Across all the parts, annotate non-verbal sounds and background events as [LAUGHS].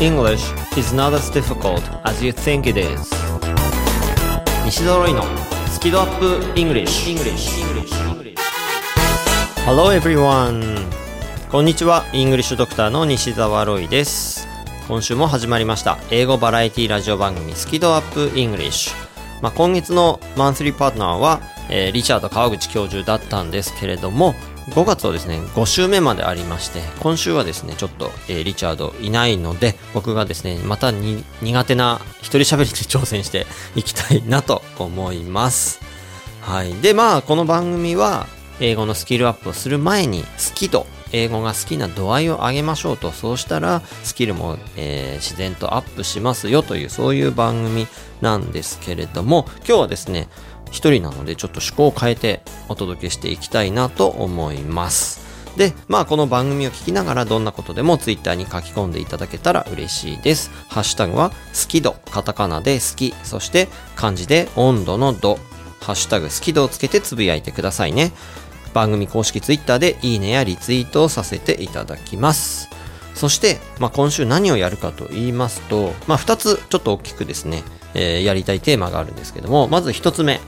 English is not as difficult as you think it is. 西澤ロイのスキドアップ English, English. Hello everyone. こんにちは。イングリッシュドクターの西澤ロイです。今週も始まりました。英語バラエティラジオ番組スキドアップ English まあ、今月のマンスリーパートナーは、えー、リチャード川口教授だったんですけれども5月はですね、5週目までありまして、今週はですね、ちょっと、えー、リチャードいないので、僕がですね、またに苦手な一人喋りに挑戦して [LAUGHS] いきたいなと思います。はい。で、まあ、この番組は、英語のスキルアップをする前に、好きと、英語が好きな度合いを上げましょうと、そうしたら、スキルも、えー、自然とアップしますよという、そういう番組なんですけれども、今日はですね、一人なのでちょっと趣向を変えてお届けしていきたいなと思います。で、まあこの番組を聞きながらどんなことでも Twitter に書き込んでいただけたら嬉しいです。ハッシュタグは好き度、カタカナで好き、そして漢字で温度の度、ハッシュタグ好き度をつけてつぶやいてくださいね。番組公式 Twitter でいいねやリツイートをさせていただきます。そして、まあ、今週何をやるかと言いますと、まあ、2つちょっと大きくですね、えー、やりたいテーマがあるんですけども、まず1つ目。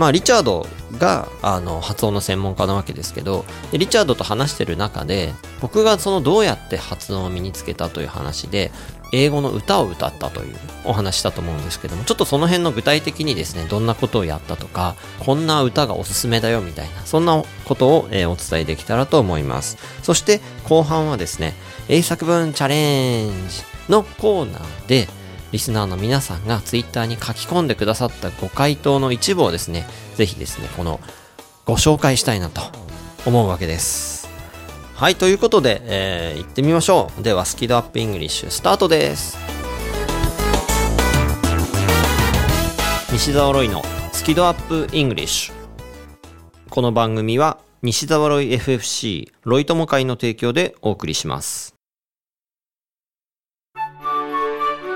まあ、リチャードがあの発音の専門家なわけですけどリチャードと話してる中で僕がそのどうやって発音を身につけたという話で英語の歌を歌ったというお話したと思うんですけどもちょっとその辺の具体的にですねどんなことをやったとかこんな歌がおすすめだよみたいなそんなことを、え、お伝えできたらと思います。そして後半はですね英作文チャレンジのコーナーでリスナーの皆さんがツイッターに書き込んでくださったご回答の一部をですね、ぜひですね、このご紹介したいなと思うわけです。はい、ということで、えー、行ってみましょう。では、スキドアップイングリッシュスタートです。西澤ロイのスキドアップイングリッシュ。この番組は西澤ロイ FFC ロイ友会の提供でお送りします。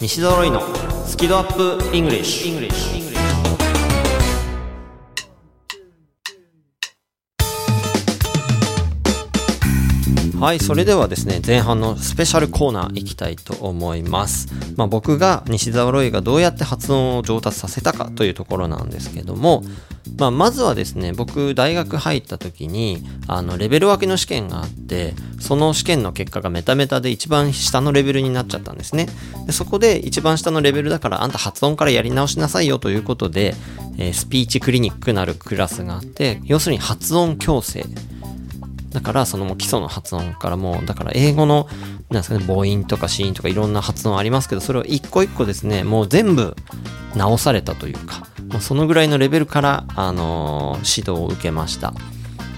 西揃いのスキドアップイングリッシュはい、それではですね、前半のスペシャルコーナー行きたいと思います。まあ、僕が西澤ロイがどうやって発音を上達させたかというところなんですけども、まあ、まずはですね、僕大学入った時に、あの、レベル分けの試験があって、その試験の結果がメタメタで一番下のレベルになっちゃったんですね。でそこで一番下のレベルだからあんた発音からやり直しなさいよということで、えー、スピーチクリニックなるクラスがあって、要するに発音矯正。だから、そのもう基礎の発音からもう、だから英語の、なんですかね、母音とか子音とかいろんな発音ありますけど、それを一個一個ですね、もう全部直されたというか、もうそのぐらいのレベルから、あの、指導を受けました。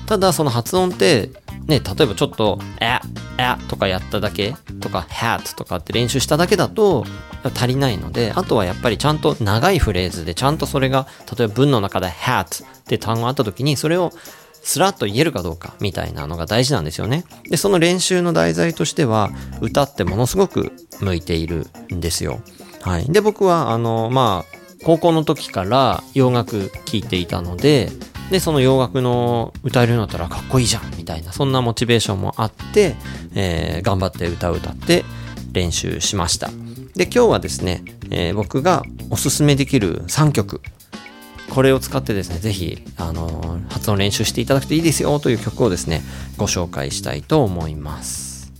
ただ、その発音って、ね、例えばちょっと、え、えとかやっただけとか、hat とかって練習しただけだと足りないので、あとはやっぱりちゃんと長いフレーズで、ちゃんとそれが、例えば文の中で hat って単語あった時に、それをスラッと言えるかどうかみたいなのが大事なんですよね。で、その練習の題材としては、歌ってものすごく向いているんですよ。はい。で、僕は、あの、まあ、高校の時から洋楽聴いていたので、で、その洋楽の歌えるようになったらかっこいいじゃんみたいな、そんなモチベーションもあって、えー、頑張って歌を歌って練習しました。で、今日はですね、えー、僕がおすすめできる3曲これを使ってですね、ぜひ、あの、発音練習していただくといいですよという曲をですね、ご紹介したいと思います。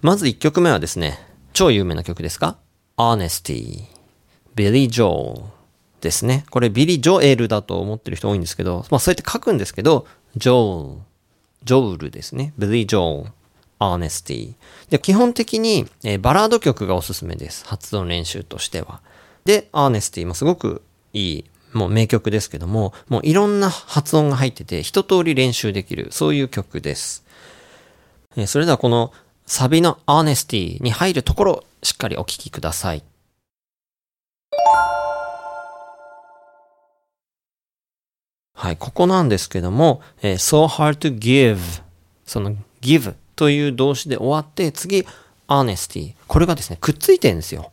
まず1曲目はですね、超有名な曲ですか ?Honesty。ビリー・ジョーですね。これビリー・ジョエルだと思ってる人多いんですけど、まあそうやって書くんですけど、ジョー、ジョールですね。ビリー・ジョー。Honesty。で、基本的に、えー、バラード曲がおすすめです。発音練習としては。で、Honesty もすごくいいもう名曲ですけども、もういろんな発音が入ってて、一通り練習できる、そういう曲です。えそれではこのサビの honesty に入るところ、しっかりお聞きください。はい、ここなんですけども、え、so hard to give その give という動詞で終わって、次、honesty。これがですね、くっついてるんですよ。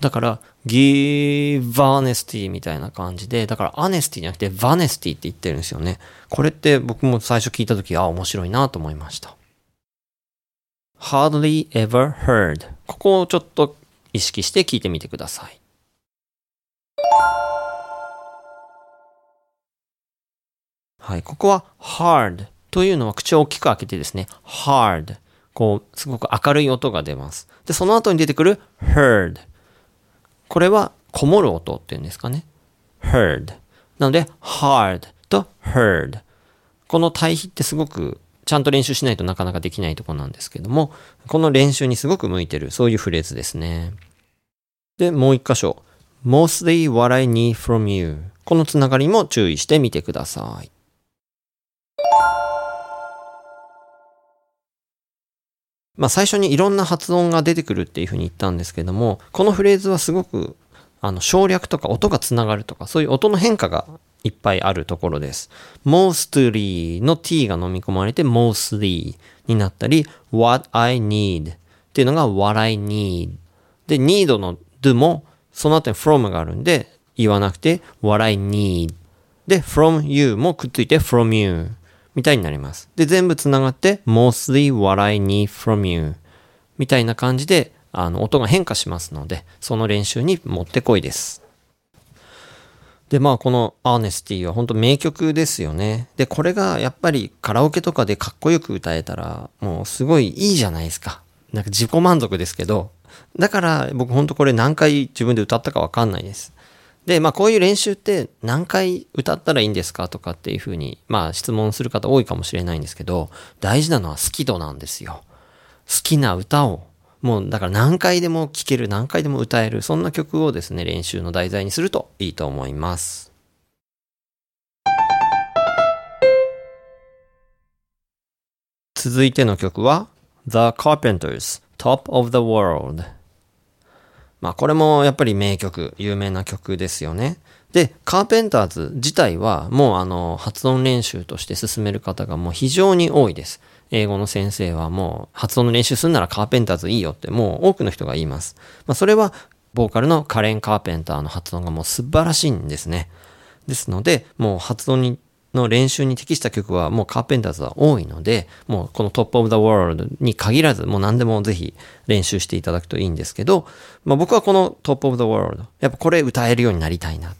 だから、give honesty みたいな感じで、だから honesty じゃなくて vanesty って言ってるんですよね。これって僕も最初聞いたとき、あ、面白いなと思いました。hardly ever heard。ここをちょっと意識して聞いてみてください。はい、ここは hard というのは口を大きく開けてですね、hard。こう、すごく明るい音が出ます。で、その後に出てくる heard。これはこもる音っていうんですかね。heard。なので、hard と heard。この対比ってすごくちゃんと練習しないとなかなかできないとこなんですけども、この練習にすごく向いてる、そういうフレーズですね。で、もう一箇所。mostly what I need from you。このつながりも注意してみてください。まあ最初にいろんな発音が出てくるっていうふうに言ったんですけども、このフレーズはすごくあの省略とか音がつながるとか、そういう音の変化がいっぱいあるところです。mostly の t が飲み込まれて mostly になったり、what I need っていうのが what I need。で、need の do もその後に from があるんで言わなくて what I need。で、from you もくっついて from you。みたいになります。で、全部つながって mostly what I need from you みたいな感じで、あの、音が変化しますので、その練習にもってこいです。で、まあ、この Honesty は本当名曲ですよね。で、これがやっぱりカラオケとかでかっこよく歌えたら、もうすごいいいじゃないですか。なんか自己満足ですけど、だから僕本当これ何回自分で歌ったかわかんないです。で、まあこういう練習って何回歌ったらいいんですかとかっていうふうに、まあ質問する方多いかもしれないんですけど、大事なのは好き度なんですよ。好きな歌を、もうだから何回でも聴ける、何回でも歌える、そんな曲をですね、練習の題材にするといいと思います。続いての曲は The Carpenters Top of the World まあこれもやっぱり名曲、有名な曲ですよね。で、カーペンターズ自体はもうあの発音練習として進める方がもう非常に多いです。英語の先生はもう発音の練習するならカーペンターズいいよってもう多くの人が言います。まあそれはボーカルのカレン・カーペンターの発音がもう素晴らしいんですね。ですので、もう発音にの練習に適した曲はもうカーペンターズは多いので、もうこのトップオブザワールドに限らず、もう何でもぜひ練習していただくといいんですけど、まあ僕はこのトップオブザワールド、やっぱこれ歌えるようになりたいなっ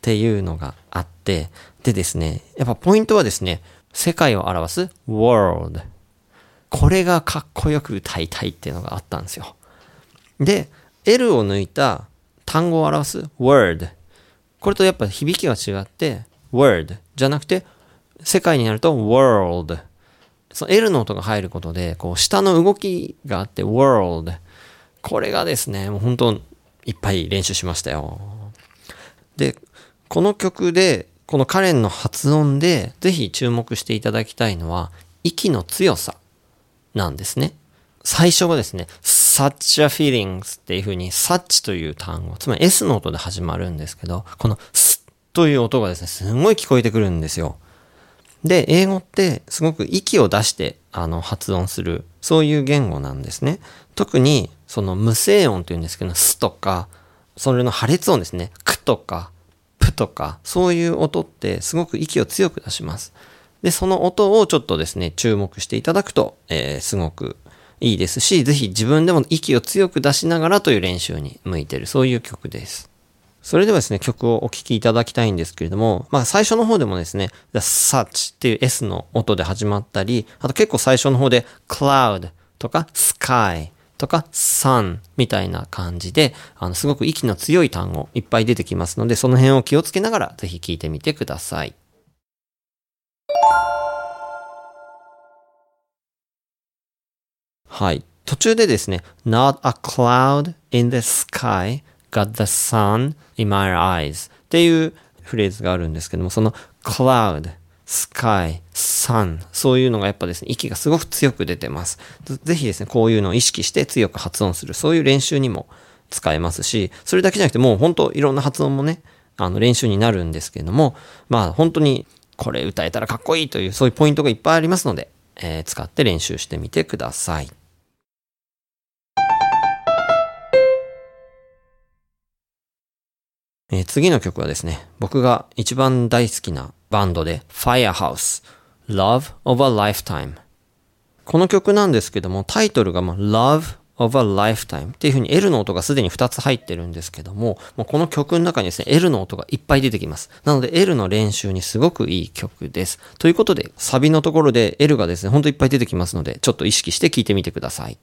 ていうのがあって、でですね、やっぱポイントはですね、世界を表す world。これがかっこよく歌いたいっていうのがあったんですよ。で、L を抜いた単語を表す word。これとやっぱ響きが違って、word じゃなくて、世界になると world。その L の音が入ることで、こう、下の動きがあって world。これがですね、もう本当いっぱい練習しましたよ。で、この曲で、このカレンの発音で、ぜひ注目していただきたいのは、息の強さなんですね。最初はですね、such a feelings っていう風に such という単語、つまり S の音で始まるんですけど、このという音がですね、すごい聞こえてくるんですよ。で、英語ってすごく息を出してあの発音する、そういう言語なんですね。特にその無声音っていうんですけど、すとか、それの破裂音ですね。くとか、ぷとか、そういう音ってすごく息を強く出します。で、その音をちょっとですね、注目していただくと、えー、すごくいいですし、ぜひ自分でも息を強く出しながらという練習に向いてる、そういう曲です。それではですね、曲をお聴きいただきたいんですけれども、まあ最初の方でもですね、the such っていう S の音で始まったり、あと結構最初の方で cloud とか sky とか sun みたいな感じで、あの、すごく息の強い単語いっぱい出てきますので、その辺を気をつけながらぜひ聴いてみてください。はい。途中でですね、not a cloud in the sky got the sun in my eyes っていうフレーズがあるんですけども、その cloud sky, sun そういうのがやっぱですね、息がすごく強く出てます。ぜひですね、こういうのを意識して強く発音する、そういう練習にも使えますし、それだけじゃなくてもう本当いろんな発音もね、あの練習になるんですけども、まあ本当にこれ歌えたらかっこいいというそういうポイントがいっぱいありますので、えー、使って練習してみてください。えー、次の曲はですね、僕が一番大好きなバンドで Firehouse Love of a Lifetime この曲なんですけどもタイトルが、まあ、Love of a Lifetime っていう風に L の音がすでに2つ入ってるんですけども、もうこの曲の中にですね、L の音がいっぱい出てきます。なので L の練習にすごくいい曲です。ということで、サビのところで L がですね、ほんといっぱい出てきますので、ちょっと意識して聴いてみてください。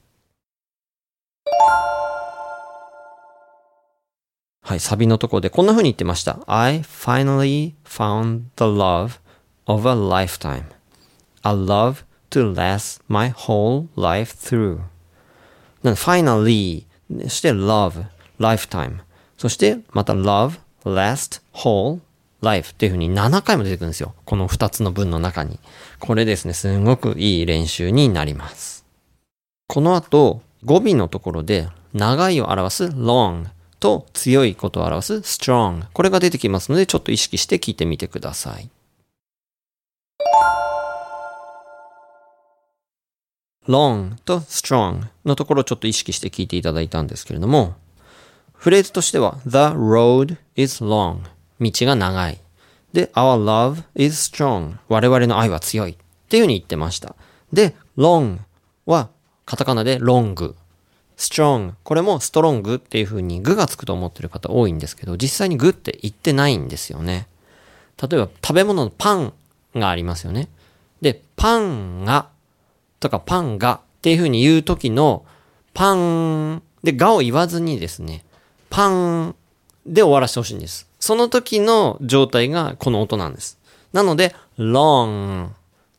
はい、サビのところでこんな風に言ってました。I finally found the love of a lifetime. A love to last my whole life through. なの finally そして love, lifetime そしてまた love, last, whole, life っていう風に7回も出てくるんですよ。この2つの文の中に。これですね、すごくいい練習になります。この後、語尾のところで長いを表す long と強いことを表す strong これが出てきますのでちょっと意識して聞いてみてください。long と strong のところをちょっと意識して聞いていただいたんですけれども、フレーズとしては The road is long 道が長い。で、Our love is strong 我々の愛は強いっていうふうに言ってました。で、long はカタカナで long strong これもストロングっていうふうに具がつくと思ってる方多いんですけど、実際にグって言ってないんですよね。例えば食べ物のパンがありますよね。で、パンがとかパンがっていう風に言う時のパンでがを言わずにですね、パンで終わらせてほしいんです。その時の状態がこの音なんです。なので、long,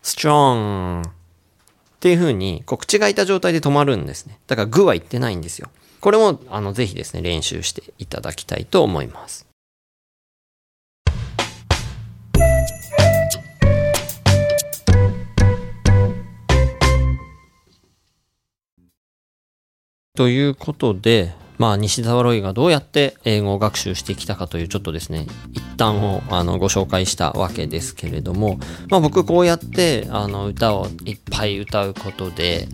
strong っていう風にこう口が開いた状態で止まるんですね。だからグは言ってないんですよ。これもあのぜひですね、練習していただきたいと思います。ということで、まあ、西澤ロイがどうやって英語を学習してきたかというちょっとですね、一旦をあのご紹介したわけですけれども、まあ僕こうやってあの歌をいっぱい歌うことで、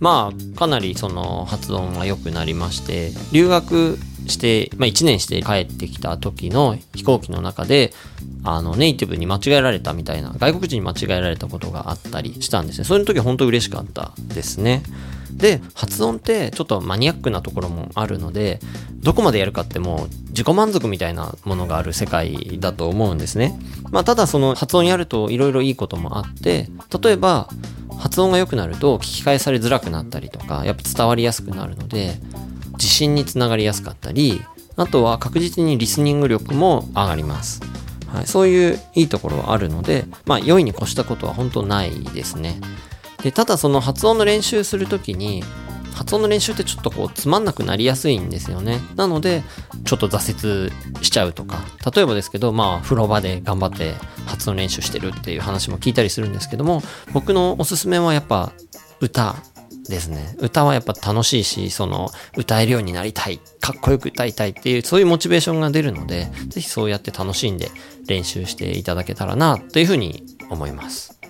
まあかなりその発音が良くなりまして、留学して、まあ1年して帰ってきた時の飛行機の中で、あのネイティブに間違えられたみたいな、外国人に間違えられたことがあったりしたんですね。そういう時本当嬉しかったですね。で発音ってちょっとマニアックなところもあるのでどこまでやるかってもう自己満足みたいなものがある世界だと思うんですね。まあ、ただその発音やるといろいろいいこともあって例えば発音が良くなると聞き返されづらくなったりとかやっぱ伝わりやすくなるので自信につながりやすかったりあとは確実にリスニング力も上がります。はい、そういういいところはあるので、まあ、良いに越したことは本当ないですね。でただその発音の練習するときに発音の練習ってちょっとこうつまんなくなりやすいんですよね。なのでちょっと挫折しちゃうとか。例えばですけどまあ風呂場で頑張って発音練習してるっていう話も聞いたりするんですけども僕のおすすめはやっぱ歌ですね。歌はやっぱ楽しいしその歌えるようになりたいかっこよく歌いたいっていうそういうモチベーションが出るので是非そうやって楽しんで練習していただけたらなというふうに思います。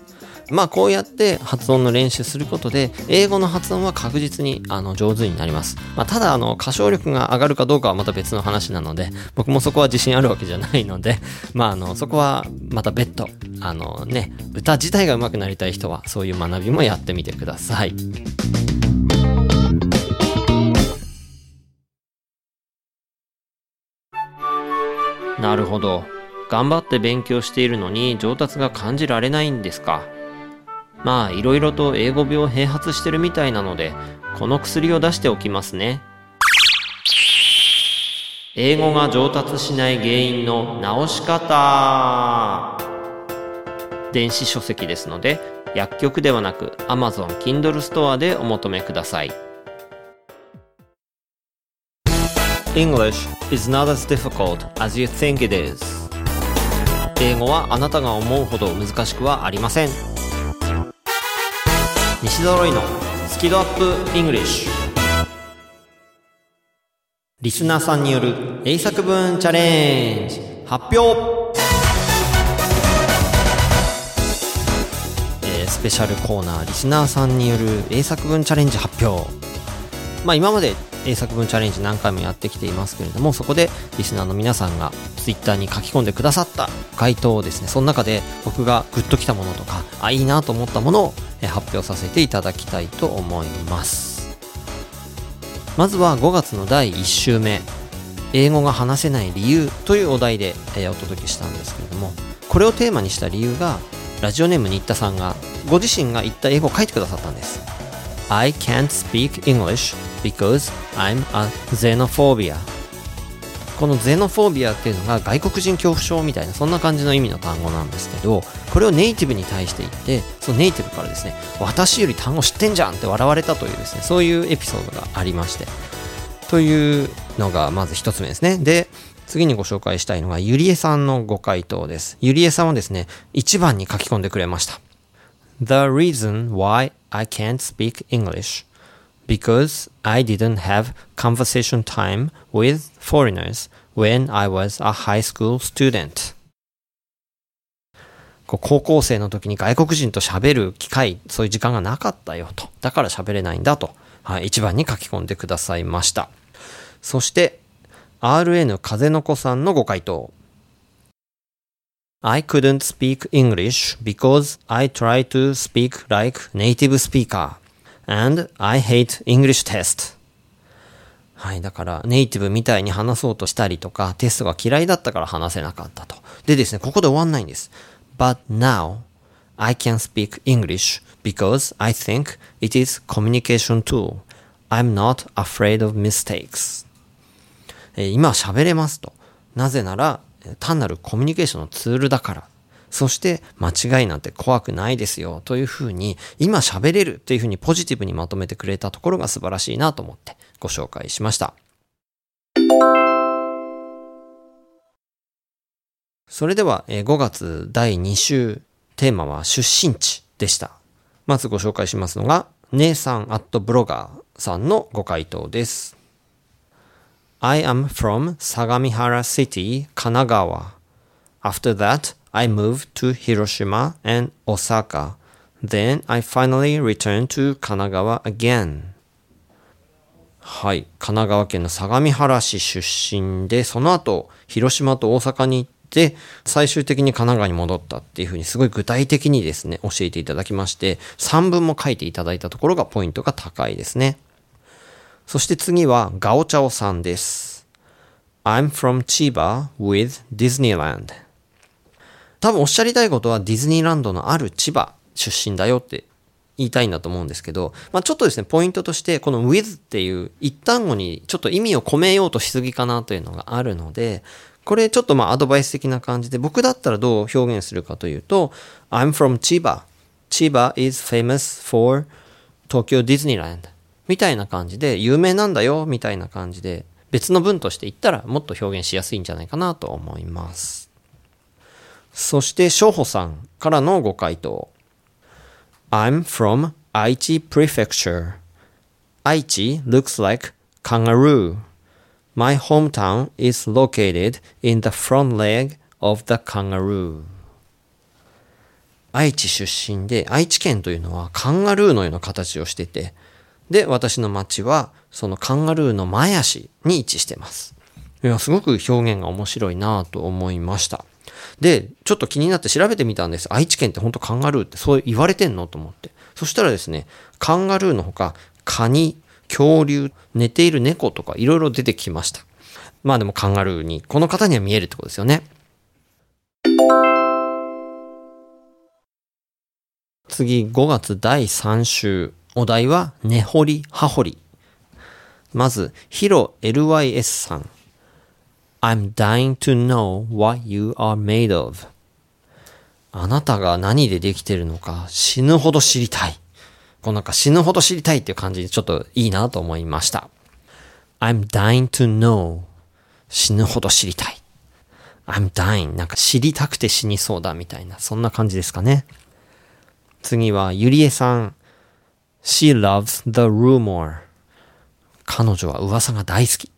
まあこうやって発音の練習することで英語の発音は確実にあの上手になります、まあ、ただあの歌唱力が上がるかどうかはまた別の話なので僕もそこは自信あるわけじゃないので [LAUGHS] まああのそこはまた別途あのね歌自体が上手くなりたい人はそういう学びもやってみてください。なるほど。頑張って勉強しているのに上達が感じられないんですか？まあいろいろと英語病併発してるみたいなのでこの薬を出しておきますね。英語が上達しない原因の直し方。電子書籍ですので薬局ではなく Amazon Kindle ストアでお求めください。English is not as difficult as you think it is. 英語はあなたが思うほど難しくはありません。西揃いのスキドアップイングリッシュリスナーさんによる英作文チャレンジ。発表。えースペシャルコーナー。リスナーさんによる英作文チャレンジ発表。まあ今まで英作文チャレンジ何回もやってきていますけれどもそこでリスナーの皆さんが Twitter に書き込んでくださった回答をですね。その中で僕がグッときたものとかあいいなと思ったものを発表させていただきたいと思います。まずは5月の第1週目。英語が話せない理由というお題で、お届けしたんですけれどもこれをテーマにした理由がラジオネーム新田さんがご自身が言った英語を書いてくださったんです。I can't speak English. Because I'm a xenophobia. このゼノフォービアっていうのが外国人恐怖症みたいなそんな感じの意味の単語なんですけどこれをネイティブに対して言ってそのネイティブからですね私より単語知ってんじゃんって笑われたというですねそういうエピソードがありまして。というのがまず一つ目ですね。で次にご紹介したいのがゆりえさんのご回答です。ゆりえさんはですね1番に書き込んでくれました。The reason why I can't speak English because I didn't have conversation time with foreigners when I was a high school student. 高校生の時に外国人と喋る機会、そういう時間がなかったよと。だから喋れないんだと。はい、一番に書き込んでくださいました。そして、RN 風の子さんのご回答。I couldn't speak English because I tried to speak like native speaker. And I hate English test. はい。だから、ネイティブみたいに話そうとしたりとか、テストが嫌いだったから話せなかったと。でですね、ここで終わんないんです。But now, I can speak English because I think it is communication tool. I'm not afraid of mistakes. 今は喋れますと。なぜなら、単なるコミュニケーションのツールだから。そして、間違いなんて怖くないですよ。というふうに、今喋れるっていうふうにポジティブにまとめてくれたところが素晴らしいなと思ってご紹介しました。それでは、5月第2週、テーマは出身地でした。まずご紹介しますのが、姉さんアットブロガーさんのご回答です。I am from Sagamihara City, Kanagawa. After that, I moved to Hiroshima and Osaka. Then I finally returned to Kanagawa again. はい。神奈川県の相模原市出身で、その後、広島と大阪に行って、最終的に神奈川に戻ったっていうふうに、すごい具体的にですね、教えていただきまして、3文も書いていただいたところがポイントが高いですね。そして次は、ガオチャオさんです。I'm from Chiba with Disneyland. 多分おっしゃりたいことはディズニーランドのある千葉出身だよって言いたいんだと思うんですけど、まあ、ちょっとですね、ポイントとして、この with っていう一単語にちょっと意味を込めようとしすぎかなというのがあるので、これちょっとまあアドバイス的な感じで、僕だったらどう表現するかというと、I'm from Chiba. Chiba is famous for Tokyo Disneyland. みたいな感じで、有名なんだよ、みたいな感じで、別の文として言ったらもっと表現しやすいんじゃないかなと思います。そして、しょうほさんからのご回答。I'm from Aichi Prefecture. Aichi looks like kangaroo. My hometown is located in the front leg of the kangaroo. 愛知出身で、愛知県というのはカンガルーのような形をしてて、で、私の町はそのカンガルーの前足に位置してます。いや、すごく表現が面白いなと思いました。で、ちょっと気になって調べてみたんです。愛知県って本当カンガルーってそう言われてんのと思って。そしたらですね、カンガルーのほか、カニ、恐竜、寝ている猫とかいろいろ出てきました。まあでもカンガルーに、この方には見えるってことですよね。次、5月第3週。お題は、根掘り葉掘り。まず、ヒロ LYS さん。I'm dying to know what you are made of. あなたが何でできてるのか死ぬほど知りたい。こうなんか死ぬほど知りたいっていう感じでちょっといいなと思いました。I'm dying to know. 死ぬほど知りたい。I'm dying なんか知りたくて死にそうだみたいな、そんな感じですかね。次は、ゆりえさん。She loves the rumor. 彼女は噂が大好き。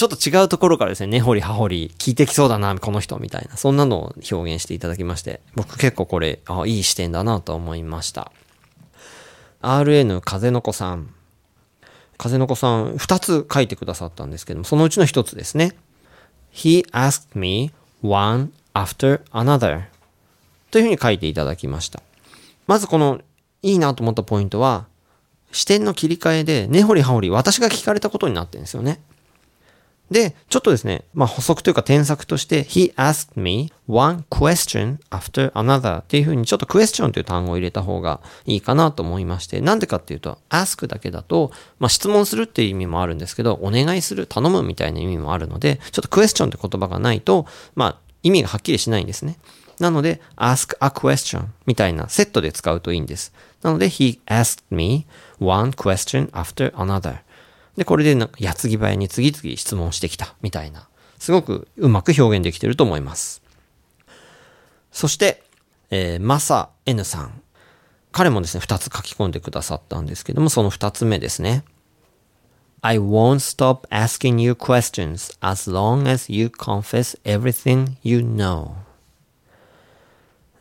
ちょっと違うところからですね、根掘り葉掘り聞いてきそうだな、この人みたいな、そんなのを表現していただきまして、僕結構これ、あいい視点だなと思いました。RN 風の子さん。風の子さん、二つ書いてくださったんですけども、そのうちの一つですね。He asked me one after another というふうに書いていただきました。まずこのいいなと思ったポイントは、視点の切り替えで根掘り葉掘り私が聞かれたことになってるんですよね。で、ちょっとですね、まあ補足というか添削として、he asked me one question after another っていう風にちょっと question という単語を入れた方がいいかなと思いまして、なんでかっていうと、ask だけだと、まあ質問するっていう意味もあるんですけど、お願いする、頼むみたいな意味もあるので、ちょっと question って言葉がないと、まあ意味がはっきりしないんですね。なので、ask a question みたいなセットで使うといいんです。なので、he asked me one question after another で、これでなんか矢継ぎ早に次々質問してきたみたいな、すごくうまく表現できてると思います。そして、えー、マサ N さん。彼もですね、二つ書き込んでくださったんですけども、その二つ目ですね。I won't stop asking you questions as long as you confess everything you know.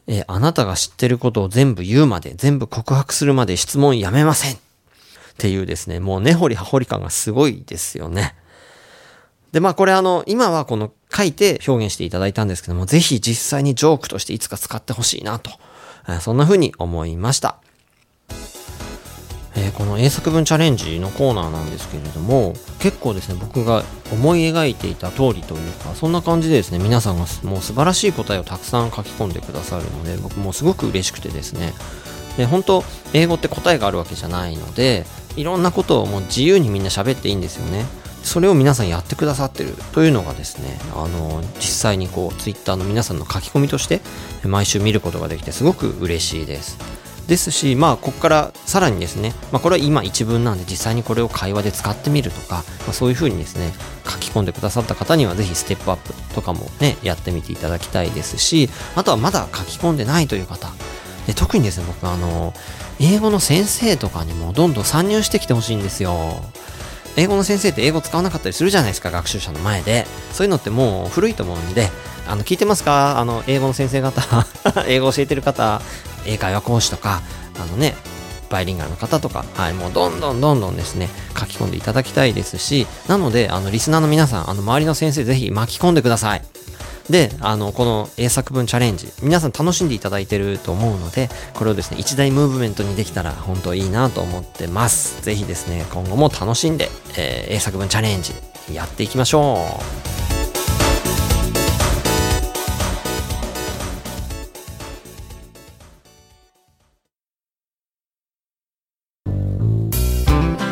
えー、あなたが知ってることを全部言うまで、全部告白するまで質問やめません。っていうですね、もう根掘り葉掘り感がすごいですよね。で、まあこれあの、今はこの書いて表現していただいたんですけども、ぜひ実際にジョークとしていつか使ってほしいなと、そんな風に思いました。えー、この英作文チャレンジのコーナーなんですけれども結構ですね僕が思い描いていた通りというかそんな感じでですね皆さんがもう素晴らしい答えをたくさん書き込んでくださるので僕もすごく嬉しくてですねで本当英語って答えがあるわけじゃないのでいろんなことをもう自由にみんな喋っていいんですよね。それを皆さんやってくださってる。というのがですねあの実際にこう Twitter の皆さんの書き込みとして毎週見ることができてすごく嬉しいです。ですしまあここからさらにですね、まあ、これは今一文なんで実際にこれを会話で使ってみるとか、まあ、そういうふうにですね書き込んでくださった方にはぜひステップアップとかもねやってみていただきたいですしあとはまだ書き込んでないという方で特にですね僕あの英語の先生とかにもどんどん参入してきてほしいんですよ。英語の先生って英語使わなかったりするじゃないですか学習者の前で。そういうのってもう古いと思うんであの聞いてますか？あの英語の先生方 [LAUGHS] 英語教えてる方英会話講師とかあのねバイリンガルの方とか、はい、もうどんどんどんどんですね、書き込んでいただきたいですし、なので、あの、リスナーの皆さん、あの、周りの先生ぜひ巻き込んでください。で、あの、この英作文チャレンジ、皆さん楽しんでいただいてると思うので、これをですね、一大ムーブメントにできたら本当いいなと思ってます。ぜひですね、今後も楽しんで、えー、英作文チャレンジやっていきましょう。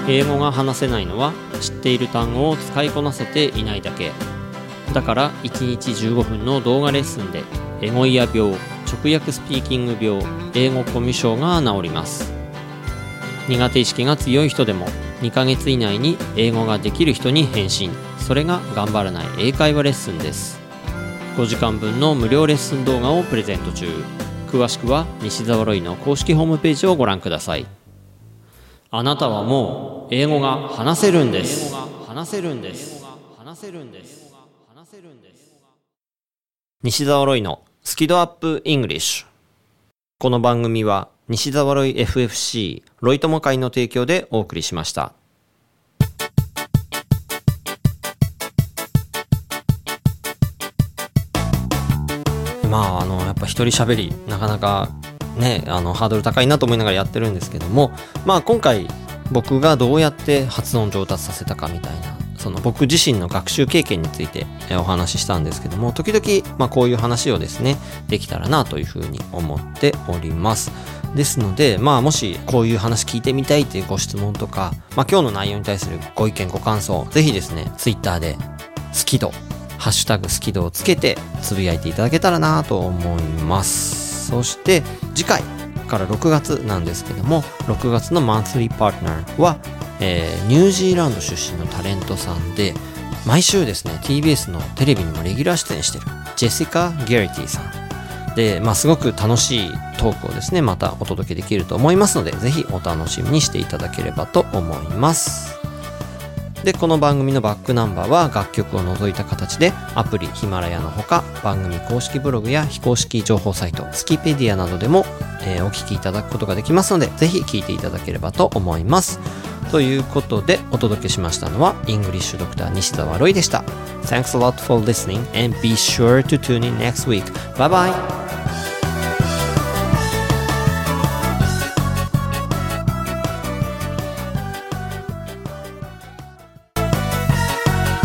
英語が話せないのは知っている単語を使いこなせていないだけだから1日15分の動画レッスンでエゴイヤ病直訳スピーキング病英語コミュ障が治ります。苦手意識が強い人でも2ヶ月以内に英語ができる人に返信それが頑張らない英会話レッスンです。5時間分の無料レッスン動画をプレゼント中。詳しくは西澤ロイの公式ホームページをご覧ください。あなたはもう英語が話せるんです話せるんです。話せるんです。西澤ロイのスキドアップイングリッシュ。この番組は西澤ロイ FFC ロイ友会の提供でお送りしました。まああのやっぱ一人喋りなかなかねあのハードル高いなと思いながらやってるんですけどもまあ今回僕がどうやって発音上達させたかみたいなその僕自身の学習経験についてお話ししたんですけども時々、まあ、こういう話をですねできたらなというふうに思っております。ですので、まあ、もしこういう話聞いてみたいというご質問とか、まあ、今日の内容に対するご意見ご感想ぜひですね Twitter で「好き度」ハッシュタグ好き度をつけてつぶやいていただけたらなと思います。そして次回から6月なんですけども6月のマンスリーパートナーはえー、ニュージーランド出身のタレントさんで毎週ですね TBS のテレビにもレギュラー出演してるジェシカ・ゲリティさん。で、まあ、すごく楽しいトークをですねまたお届けできると思いますのでぜひお楽しみにしていただければと思います。でこの番組のバックナンバーは楽曲を除いた形でアプリヒマラヤのほか番組公式ブログや非公式情報サイトスキペディアなどでも、えー、お聴きいただくことができますのでぜひ聴いていただければと思います。ということでお届けしましたのはイングリッシュドクター西澤ロイでした Thanks a lot for listening and be sure to tune in next week. Bye bye!